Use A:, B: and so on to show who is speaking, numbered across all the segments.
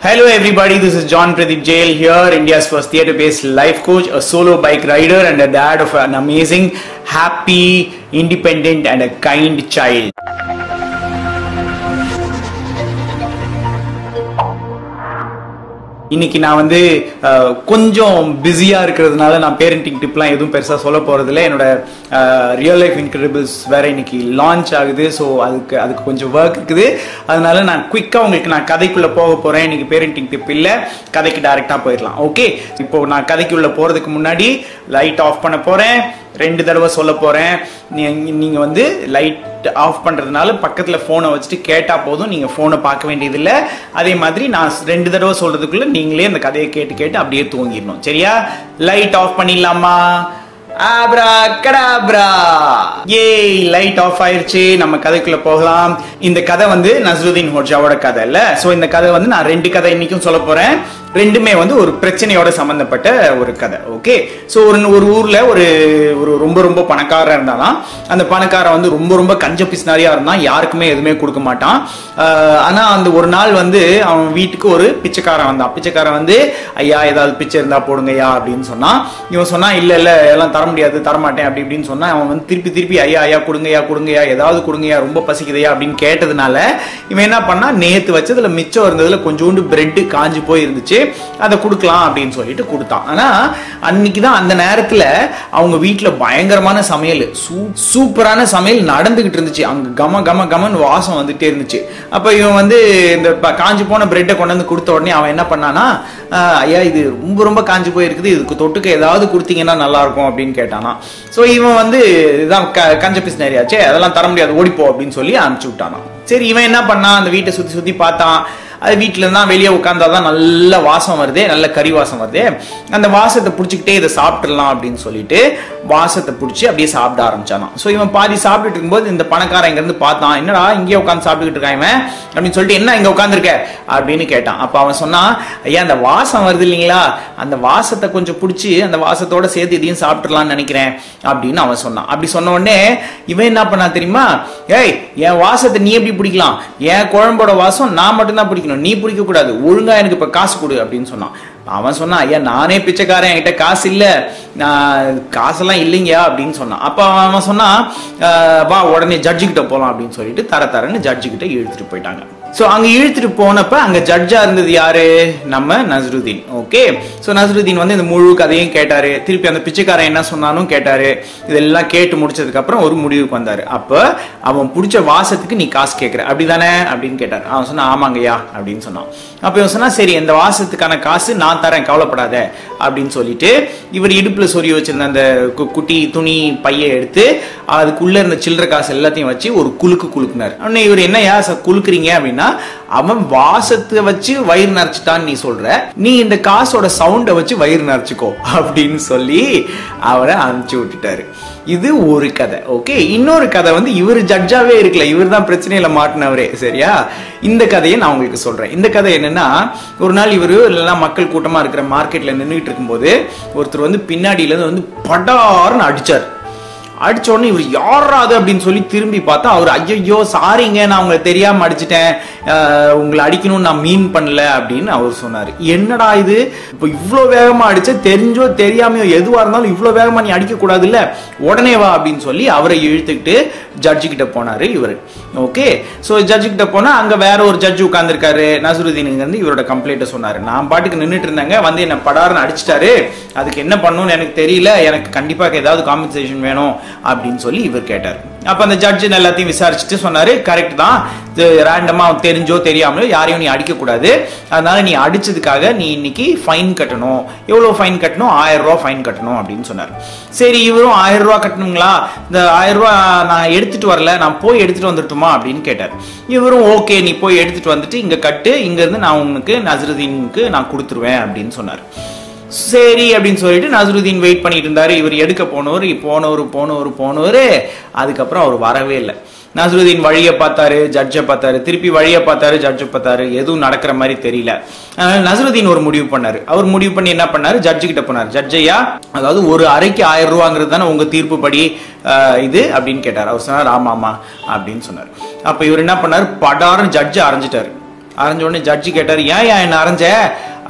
A: Hello everybody, this is John Pradeep Jail here, India's first theatre-based life coach, a solo bike rider and a dad of an amazing, happy, independent and a kind child. இன்னைக்கு நான் வந்து கொஞ்சம் பிஸியாக இருக்கிறதுனால நான் parenting டிப்லாம் எதுவும் பெருசாக சொல்ல போகிறதில்ல என்னோட ரியல் லைஃப் இன்க்ரெடிபிள்ஸ் வேற இன்னைக்கு லான்ச் ஆகுது. ஸோ அதுக்கு அதுக்கு கொஞ்சம் ஒர்க் இருக்குது. அதனால நான் குயிக்காக உங்களுக்கு நான் கதைக்குள்ளே போக போகிறேன் இன்னைக்கு பேரண்டிங் டிப் இல்லை. கதைக்கு டைரெக்டாக போயிடலாம். ஓகே இப்போ நான் கதைக்குள்ளே போகிறதுக்கு முன்னாடி லைட் ஆஃப் பண்ண போகிறேன் ரெண்டு தடவை சொல்ல போகிறேன் நீங்கள் வந்து லைட் ஆஃப் பண்ணுறதுனால பக்கத்தில் ஃபோனை வச்சுட்டு கேட்டால் போதும். நீங்கள் ஃபோனை பார்க்க வேண்டியதில்லை. அதே மாதிரி நான் ரெண்டு தடவை சொல்கிறதுக்குள்ளே நீங்களே அந்த கதையை கேட்டு கேட்டு அப்படியே தூங்கிடணும். சரியா? லைட் ஆஃப் பண்ணிடலாமா? Abracadabra. ஏய் லைட் ஆஃப் ஆயிருச்சு. நம்ம கதைக்குள்ள போகலாம். இந்த கதை வந்து நஸ்ருதீன் ஹோஜாவோட கதை இல்ல? சோ இந்த கதை வந்து நான் ரெண்டு கதை இன்னைக்கும் சொல்ல போறேன். ரெண்டுமே வந்து ஒரு பிரச்சனையோட சம்மந்தப்பட்ட ஒரு கதை ஓகே ஸோ ஒரு ஒரு ஊரில் ஒரு ஒரு ரொம்ப ரொம்ப பணக்காரன் இருந்தாலாம் அந்த பணக்காரன் வந்து ரொம்ப ரொம்ப கஞ்ச பிசினாரியாக இருந்தான் யாருக்குமே எதுவுமே கொடுக்க மாட்டான். ஆனால் அந்த ஒரு நாள் வந்து அவன் வீட்டுக்கு ஒரு பிச்சைக்காரன் வந்தான். பிச்சைக்காரன் வந்து ஐயா ஏதாவது பிச்சை இருந்தா போடுங்கய்யா அப்படின்னு சொன்னான். இவன் சொன்னால் இல்லை இல்லை எல்லாம் தர முடியாது தரமாட்டேன் அப்படி இப்படின்னு சொன்னா அவன் வந்து திருப்பி திருப்பி ஐயா ஐயா கொடுங்கய்யா கொடுங்கய்யா ஏதாவது கொடுங்கய்யா ரொம்ப பசிக்குதையா அப்படின்னு கேட்டதுனால இவன் என்ன பண்ணா நேற்று வச்சதுல மிச்சம் இருந்ததுல கொஞ்சோண்டு பிரெட்டு காஞ்சு போய் இருந்துச்சு அதை கொடுக்கலாம் அப்படின்னு சொல்லிட்டு கொடுத்தான். ஆனா அன்னைக்கு தான் அந்த நேரத்துல அவங்க வீட்டுல பயங்கரமான சமையல் சூ- சூப்பரான சமையல் நடந்துகிட்டு இருந்துச்சு. அங்க கம கம கமன்னு வாசம் வந்துட்டே இருந்துச்சு. அப்ப இவன் வந்து இந்த காஞ்சி காஞ்சு போன பிரெட்டை கொண்டு வந்து கொடுத்த உடனே அவன் என்ன பண்ணானா ஐயா இது ரொம்ப ரொம்ப காஞ்சு போயிருக்குது. இதுக்கு தொட்டுக்க ஏதாவது கொடுத்தீங்கன்னா நல்லா இருக்கும் அப்படின்னு கேட்டானா. சோ இவன் வந்து இதுதான் க- கஞ்ச பிசினாரியாச்சே அதெல்லாம் தர முடியாது. ஓடிப்போ அப்படின்னு சொல்லி அனுப்பிச்சு விட்டானா. சரி இவன் என்ன பண்ணான்? அந்த வீட்டை சுத்தி சுத்தி பார்த்தான். அது வீட்டில் இருந்தா வெளியே உட்காந்தாதான் நல்ல வாசம் வருதே நல்ல கறி வாசம் வருதே. அந்த வாசத்தை பிடிச்சிக்கிட்டே இதை சாப்பிட்டுடலாம் அப்படின்னு சொல்லிட்டு வாசத்தை பிடிச்சி அப்படியே சாப்பிட ஆரம்பிச்சானா ஸோ இவன் பாதி சாப்பிட்டுட்டு இருக்கும்போது இந்த பணக்காரன் இங்கேருந்து பார்த்தான் என்னடா இங்கே உட்காந்து சாப்பிட்டுக்கிட்டு இருக்கான் இவன்? அப்படின்னு சொல்லிட்டு என்ன இங்க உட்காந்துருக்க அப்படின்னு கேட்டான். அப்ப அவன் சொன்னான் ஐயா அந்த வாசம் வருது இல்லைங்களா? அந்த வாசத்தை கொஞ்சம் பிடிச்சி அந்த வாசத்தோட சேர்த்து இதையும் சாப்பிட்டுலாம்னு நினைக்கிறேன். அப்படின்னு அவன் சொன்னான். அப்படி சொன்ன உடனே இவன் என்ன பண்ணா தெரியுமா? ஏய் என் வாசத்தை நீ எப்படி பிடிக்கலாம்? என் குழம்போட வாசம் நான் மட்டும்தான் பிடிக்கணும். நீ பிடிக்க கூடாது ஒழுங்கா எனக்கு இப்ப காசு கொடு அப்படின்னு சொன்னான். அவன் சொன்னான் ஐயா நானே பிச்சைக்காரன் என்கிட்ட காசு இல்லை. நான் காசெல்லாம் இல்லைங்கயா அப்படின்னு சொன்னான். அப்போ அவன் சொன்னான் வா உடனே ஜட்ஜுக்கிட்ட போகலாம் அப்படின்னு சொல்லிட்டு தர தரன்னு ஜட்ஜுக்கிட்ட இழுத்துட்டு போயிட்டாங்க. ஸோ அங்கே இழுத்துட்டு போனப்ப அங்கே ஜட்ஜாக இருந்தது யாரு? நம்ம நஸ்ருதீன். ஓகே ஸோ நஸ்ருதீன் வந்து இந்த முழு கதையும் கேட்டாரு. திருப்பி அந்த பிச்சைக்காரன் என்ன சொன்னாலும் கேட்டாரு. இதெல்லாம் கேட்டு முடிச்சதுக்கப்புறம் ஒரு முடிவுக்கு வந்தாரு. அப்போ அவன் பிடிச்ச வாசத்துக்கு நீ காசு கேட்கற அப்படிதானே? அப்படின்னு கேட்டார். அவன் சொன்னா ஆமாங்கய்யா அப்படின்னு சொன்னான். அப்போ இவன் சொன்னா சரி இந்த வாசத்துக்கான காசு நான் தரேன் கவலைப்படாத அப்படின்னு சொல்லிட்டு இவர் இடுப்புல சொறி வச்சிருந்த அந்த கு- குட்டி துணி பையை எடுத்து அதுக்குள்ள இருந்த சில்லற காசு எல்லாத்தையும் வச்சு ஒரு குலுக்கு குலுக்குனார். உடனே இவர் என்னையா ச- குலுக்குறீங்க? அப்படின்னா அவன் வாசத்தை வச்சு வயிறு நரைச்சிட்டான்னு நீ சொல்ற. நீ இந்த காசோட சவுண்டை வச்சு வயிறு நரைச்சிக்கோ அப்படின்னு சொல்லி அவரை அனுப்பிச்சு விட்டுட்டாரு. இது ஒரு கதை ஓகே இன்னொரு கதை வந்து இவர் ஜட்ஜாவே இருக்கல இவர் தான் பிரச்சனையில மாட்டினவரே சரியா? இந்த கதையை நான் உங்களுக்கு சொல்றேன். இந்த கதை என்னன்னா ஒரு நாள் இவர் எல்லாம் மக்கள் கூட்டமா இருக்கிற மார்க்கெட்ல நின்றுட்டு இருக்கும்போது ஒருத்தர் வந்து பின்னாடியில இருந்து வந்து படார்னு அடிச்சார். அடிச்ச உடனே இவர் யாரா அது அப்படின்னு சொல்லி திரும்பி பார்த்தா அவர் ஐயோ சாரிங்க நான் உங்களை தெரியாம அடிச்சிட்டேன். உங்களை அடிக்கணும்னு நான் மீன் பண்ணல. அப்படின்னு அவர் சொன்னார். என்னடா இது? இப்போ இவ்வளோ வேகமா அடிச்ச தெரிஞ்சோ தெரியாமையோ எதுவா இருந்தாலும் இவ்வளோ வேகமா நீ அடிக்க கூடாது இல்ல உடனே வா அப்படின்னு சொல்லி அவரை இழுத்துக்கிட்டு ஜட்ஜு கிட்ட போனாரு இவர். ஓகே? ஸோ ஜட்ஜு கிட்ட போனா அங்க வேற ஒரு ஜட்ஜு உட்காந்துருக்காரு நசருதீனுங்க வந்து இவரோட கம்ப்ளைண்ட்டை சொன்னாரு. நான் பாட்டுக்கு நின்றுட்டு இருந்தாங்க. வந்து என்ன படார்னு அடிச்சிட்டாரு. அதுக்கு என்ன பண்ணணும்னு எனக்கு தெரியல. எனக்கு கண்டிப்பாக ஏதாவது காம்பன்சேஷன் வேணும். அப்படின்னு சொல்லி இவர் கேட்டார். அப்ப அந்த ஜட்ஜு எல்லாத்தையும் விசாரிச்சுட்டு சொன்னாரு கரெக்ட் தான். ரேண்டமா தெரிஞ்சோ தெரியாமலோ யாரையும் நீ அடிக்க கூடாது அதனால நீ அடிச்சதுக்காக நீ இன்னைக்கு ஃபைன் கட்டணும். எவ்வளவு ஃபைன் கட்டணும்? ஆயிரம் ரூபா ஃபைன் கட்டணும் அப்படின்னு சொன்னார். சரி இவரும் ஆயிரம் ரூபா கட்டணுங்களா? இந்த ஆயிரம் ரூபா நான் எடுத்துட்டு வரல. நான் போய் எடுத்துட்டு வந்துட்டுமா அப்படின்னு கேட்டார். இவரும் ஓகே நீ போய் எடுத்துட்டு வந்துட்டு இங்க கட்டு. இங்க இருந்து நான் உனக்கு நசருதீனுக்கு நான் கொடுத்துருவேன் அப்படின்னு சொன்னார். சரி அப்படின்னு சொல்லிட்டு நசருதீன் வெயிட் பண்ணிட்டு இருந்தாரு. இவர் எடுக்க போனவர் போனவர் போனவர் போனவர். அதுக்கப்புறம் அவர் வரவே இல்லை. நசருதீன் வழியை பார்த்தாரு ஜட்ஜை பார்த்தாரு திருப்பி வழியை பார்த்தாரு ஜட்ஜை பார்த்தாரு. எதுவும் நடக்கிற மாதிரி தெரியல. அதனால நசருதீன் ஒரு முடிவு பண்ணாரு. அவர் முடிவு பண்ணி என்ன பண்ணாரு? ஜட்ஜு கிட்ட போனார். ஜட்ஜையா அதாவது ஒரு அறைக்கு ஆயிரம் ரூபாங்கிறது தானே உங்க தீர்ப்புப்படி படி இது? அப்படின்னு கேட்டார். அவர் சொன்னார் ஆமாம்மா அப்படின்னு சொன்னார். அப்ப இவர் என்ன பண்ணாரு? படாரன் ஜட்ஜை அரைஞ்சிட்டாரு அரைஞ்ச உடனே ஜட்ஜு கேட்டார் ஏன் ஏன் என்ன அரைஞ்ச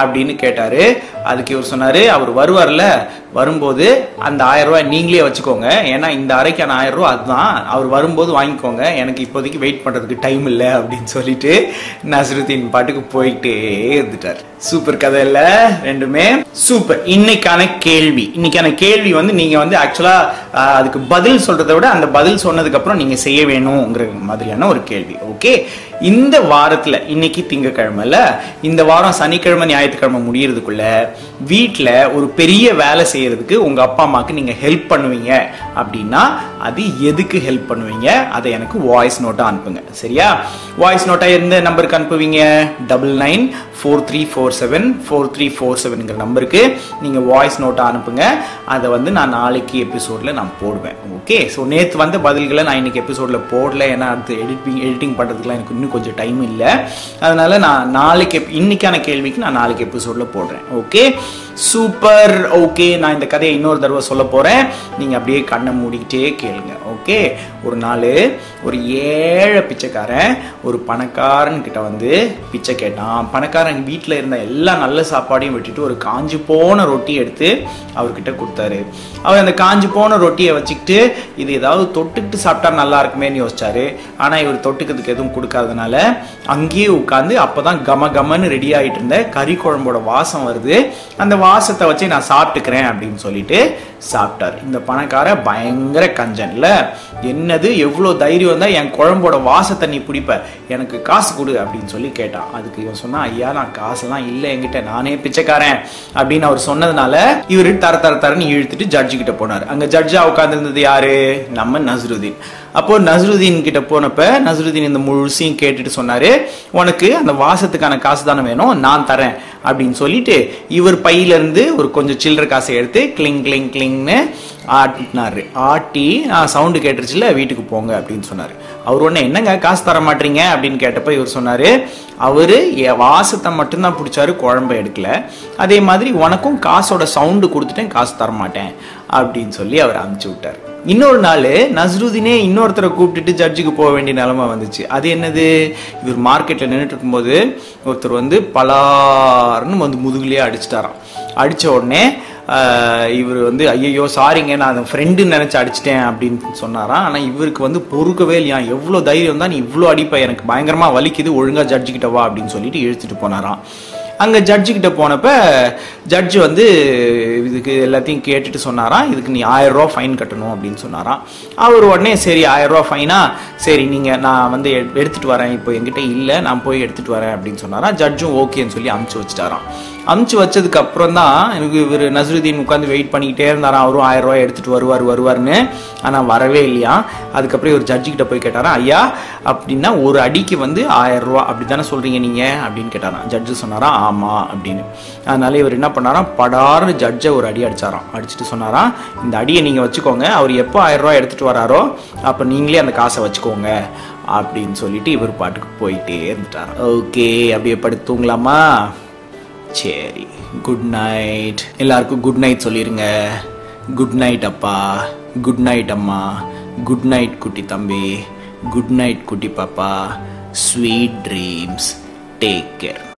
A: அப்படின்னு கேட்டாரு. அதுக்கு இவர் சொன்னாரு அவர் வருவார்ல வரும்போது அந்த ஆயிரம் ரூபாய் நீங்களே வச்சுக்கோங்க. ஏன்னா இந்த அரைக்கான ஆயிரம் ரூபா அதுதான். அவர் வரும்போது வாங்கிக்கோங்க. எனக்கு இப்போதைக்கு வெயிட் பண்றதுக்கு டைம் இல்லை அப்படின்னு சொல்லிட்டு நசருத்தீன் பாட்டுக்கு போயிட்டே இருந்துட்டார். சூப்பர் கதை இல்ல ரெண்டுமே சூப்பர் இன்னைக்கான கேள்வி. இன்னைக்கான கேள்வி வந்து நீங்க வந்து ஆக்சுவலா அதுக்கு பதில் சொல்றதை விட அந்த பதில் சொன்னதுக்கு அப்புறம் நீங்க செய்ய வேணுங்கிற மாதிரியான ஒரு கேள்வி. ஓகே இந்த வாரத்துல இன்னைக்கு திங்கக்கிழமைல இந்த வாரம் சனிக்கிழமை ஞாயிற்றுக்கிழமை முடியறதுக்குள்ள வீட்ல ஒரு பெரிய வேலை செய்யறதுக்கு உங்க அப்பா அம்மாக்கு நீங்க ஹெல்ப் பண்ணுவீங்க. அப்படின்னா அது எதுக்கு ஹெல்ப் பண்ணுவீங்க? அதை எனக்கு வாய்ஸ் நோட்டா அனுப்புங்க. சரியா? வாய்ஸ் நோட்டா எந்த நம்பருக்கு அனுப்புவீங்க? Double nine four three four seven four three four செவனுங்கிற நம்பருக்கு நீங்கள் வாய்ஸ் நோட்டை அனுப்புங்க. அதை வந்து நான் நாளைக்கு எபிசோடில் நான் போடுவேன். ஓகே ஸோ நேற்று வந்த பதில்களை நான் இன்னைக்கு எபிசோடில் போடல. ஏன்னா அடுத்து எடிட்டிங் எடிட்டிங் பண்ணுறதுக்குலாம் எனக்கு இன்னும் கொஞ்சம் டைம் இல்லை. அதனால நான் நாளைக்கு ep- இன்னைக்கான கேள்விக்கு நான் நாளைக்கு எபிசோடில் போடுறேன். ஓகே சூப்பர் ஓகே நான் இந்த கதையை இன்னொரு தடவை சொல்ல போகிறேன் நீங்கள் அப்படியே கண்ணை மூடிக்கிட்டே கேளுங்க. ஓகே ஒரு நாள் ஒரு ஏழை பிச்சைக்காரன் ஒரு பணக்காரன் கிட்ட வந்து பிச்சை கேட்டான். பணக்காரன் எங்கள் வீட்டில் இருந்த எல்லா நல்ல சாப்பாடையும் விட்டுட்டு ஒரு காஞ்சி போன ரொட்டி எடுத்து அவர்கிட்ட கொடுத்தாரு. அவர் அந்த காஞ்சி போன ரொட்டியை வச்சுக்கிட்டு இது ஏதாவது தொட்டுக்கிட்டு சாப்பிட்டா நல்லா இருக்குமேன்னு யோசிச்சாரு. ஆனால் இவர் தொட்டுக்கிறதுக்கு எதுவும் கொடுக்காதனால அங்கேயே உட்காந்து அப்போ தான் கம கமன்னு ரெடி ஆகிட்டு இருந்த கறி குழம்போட வாசம் வருது. அந்த வாசத்தை வச்சு நான் சாப்பிட்டுக்கிறேன் அப்படின்னு சொல்லிட்டு சாப்பிட்டார். இந்த பணக்கார பயங்கர கஞ்சன்ல என்னது? எவ்வளோ தைரியம் தான் என் குழம்போட வாசத்தை நீ பிடிப்ப. எனக்கு காசு கொடு அப்படின்னு சொல்லி கேட்டான். அதுக்கு இவன் சொன்னா ஐயா நான் காசுலாம் இல்லை என்கிட்ட நானே பிச்சைக்காரன் அப்படின்னு அவர் சொன்னதுனால இவரு தர தர தரன்னு இழுத்துட்டு ஜட்ஜு கிட்ட போனார். அங்க ஜட்ஜா உட்கார்ந்திருந்தது யாரு? நம்ம நசருதீன். அப்போ நசருதீன் கிட்ட போனப்ப நஸ்ருதீன் இந்த முழுசையும் கேட்டுட்டு சொன்னாரு உனக்கு அந்த வாசத்துக்கான காசு தானே வேணும் நான் தரேன் அப்படின்னு சொல்லிட்டு இவர் பையில இருந்து ஒரு கொஞ்சம் சில்லற காசை எடுத்து கிளிங் கிளிங் கிளிங்னு ஆட்டினாரு. ஆட்டி சவுண்டு கேட்டுருச்சுல வீட்டுக்கு போங்க அப்படின்னு சொன்னாரு. அவர் ஒன்று என்னங்க காசு தர மாட்டீங்க? அப்படின்னு கேட்டப்ப இவர் சொன்னாரு அவரு என் வாசத்தை மட்டும்தான் பிடிச்சாரு குழம்ப எடுக்கல. அதே மாதிரி உனக்கும் காசோட சவுண்டு கொடுத்துட்டேன் காசு தர மாட்டேன் அப்படின்னு சொல்லி அவர் அனுப்பிச்சு விட்டார். இன்னொரு நாள் நஸ்ருதீனே இன்னொருத்தரை கூப்பிட்டுட்டு ஜட்ஜுக்கு போக வேண்டிய நிலமை வந்துச்சு. அது என்னது? இவர் மார்க்கெட்டில் நின்றுட்டு இருக்கும்போது ஒருத்தர் வந்து பலார்னு வந்து முதுகுலயே அடிச்சிட்டாராம். அடித்த உடனே இவர் வந்து ஐயோ சாரிங்க நான் அதை ஃப்ரெண்டுன்னு நினச்சி அடிச்சிட்டேன் அப்படின்னு சொன்னாராம். ஆனால் இவருக்கு வந்து பொறுக்கவே இல்லையா? எவ்வளோ தைரியம் தான் நீ இவ்வளோ அடிப்பை எனக்கு பயங்கரமாக வலிக்குது ஒழுங்காக ஜட்ஜுக்கிட்ட வா அப்படின்னு சொல்லிட்டு இழுத்துட்டு போனாராம். அங்கே ஜட்ஜு கிட்ட போனப்ப ஜட்ஜு வந்து இதுக்கு எல்லாத்தையும் கேட்டுட்டு சொன்னாராம் இதுக்கு நீ ஆயிரம் ரூபா ஃபைன் கட்டணும் அப்படின்னு சொன்னாராம். அவர் உடனே சரி ஆயிரம் ரூபா ஃபைனா சரி நீங்கள் நான் வந்து எடுத்துகிட்டு வரேன் இப்போ என்கிட்ட இல்லை நான் போய் எடுத்துகிட்டு வரேன் அப்படின்னு சொன்னாராம். ஜட்ஜும் ஓகேன்னு சொல்லி அமுச்சு வச்சுட்டாராம். அமுச்சு வச்சதுக்கு அப்புறம் தான் எனக்கு இவர் நஸ்ருதீன் உட்காந்து வெயிட் பண்ணிக்கிட்டே இருந்தாராம் அவரும் ஆயிரம் ரூபாய் எடுத்துட்டு வருவார் வருவார்னு ஆனால் வரவே இல்லையா? அதுக்கப்புறம் இவர் ஜட்ஜிக்கிட்ட போய் கேட்டாராம் ஐயா அப்படின்னா ஒரு அடிக்கு வந்து ஆயிரம் ரூபா அப்படித்தானே சொல்றீங்க நீங்க? அப்படின்னு கேட்டாராம் ஜட்ஜு சொன்னாராம் ஆமா அப்படின்னு. அதனால இவர் என்ன பண்ணாராம் படார்னு ஜட்ஜை ஒரு அடி அடிச்சாராம். அடிச்சுட்டு சொன்னாராம் இந்த அடியை நீங்க வச்சுக்கோங்க அவர் எப்போ ஆயிரம் ரூபாய் எடுத்துட்டு வராரோ அப்ப நீங்களே அந்த காசை வச்சுக்கோங்க அப்படின்னு சொல்லிட்டு இவர் பாட்டுக்கு போயிட்டே இருந்துட்டாராம் ஓகே அப்படியே படுத்து தூங்கலாமா? சரி குட் நைட் எல்லாருக்கும் குட் நைட் சொல்லிருங்க. குட் நைட் அப்பா. குட் நைட் அம்மா. குட் நைட் குட்டி தம்பி. குட் நைட் குட்டி பாப்பா. Sweet dreams take care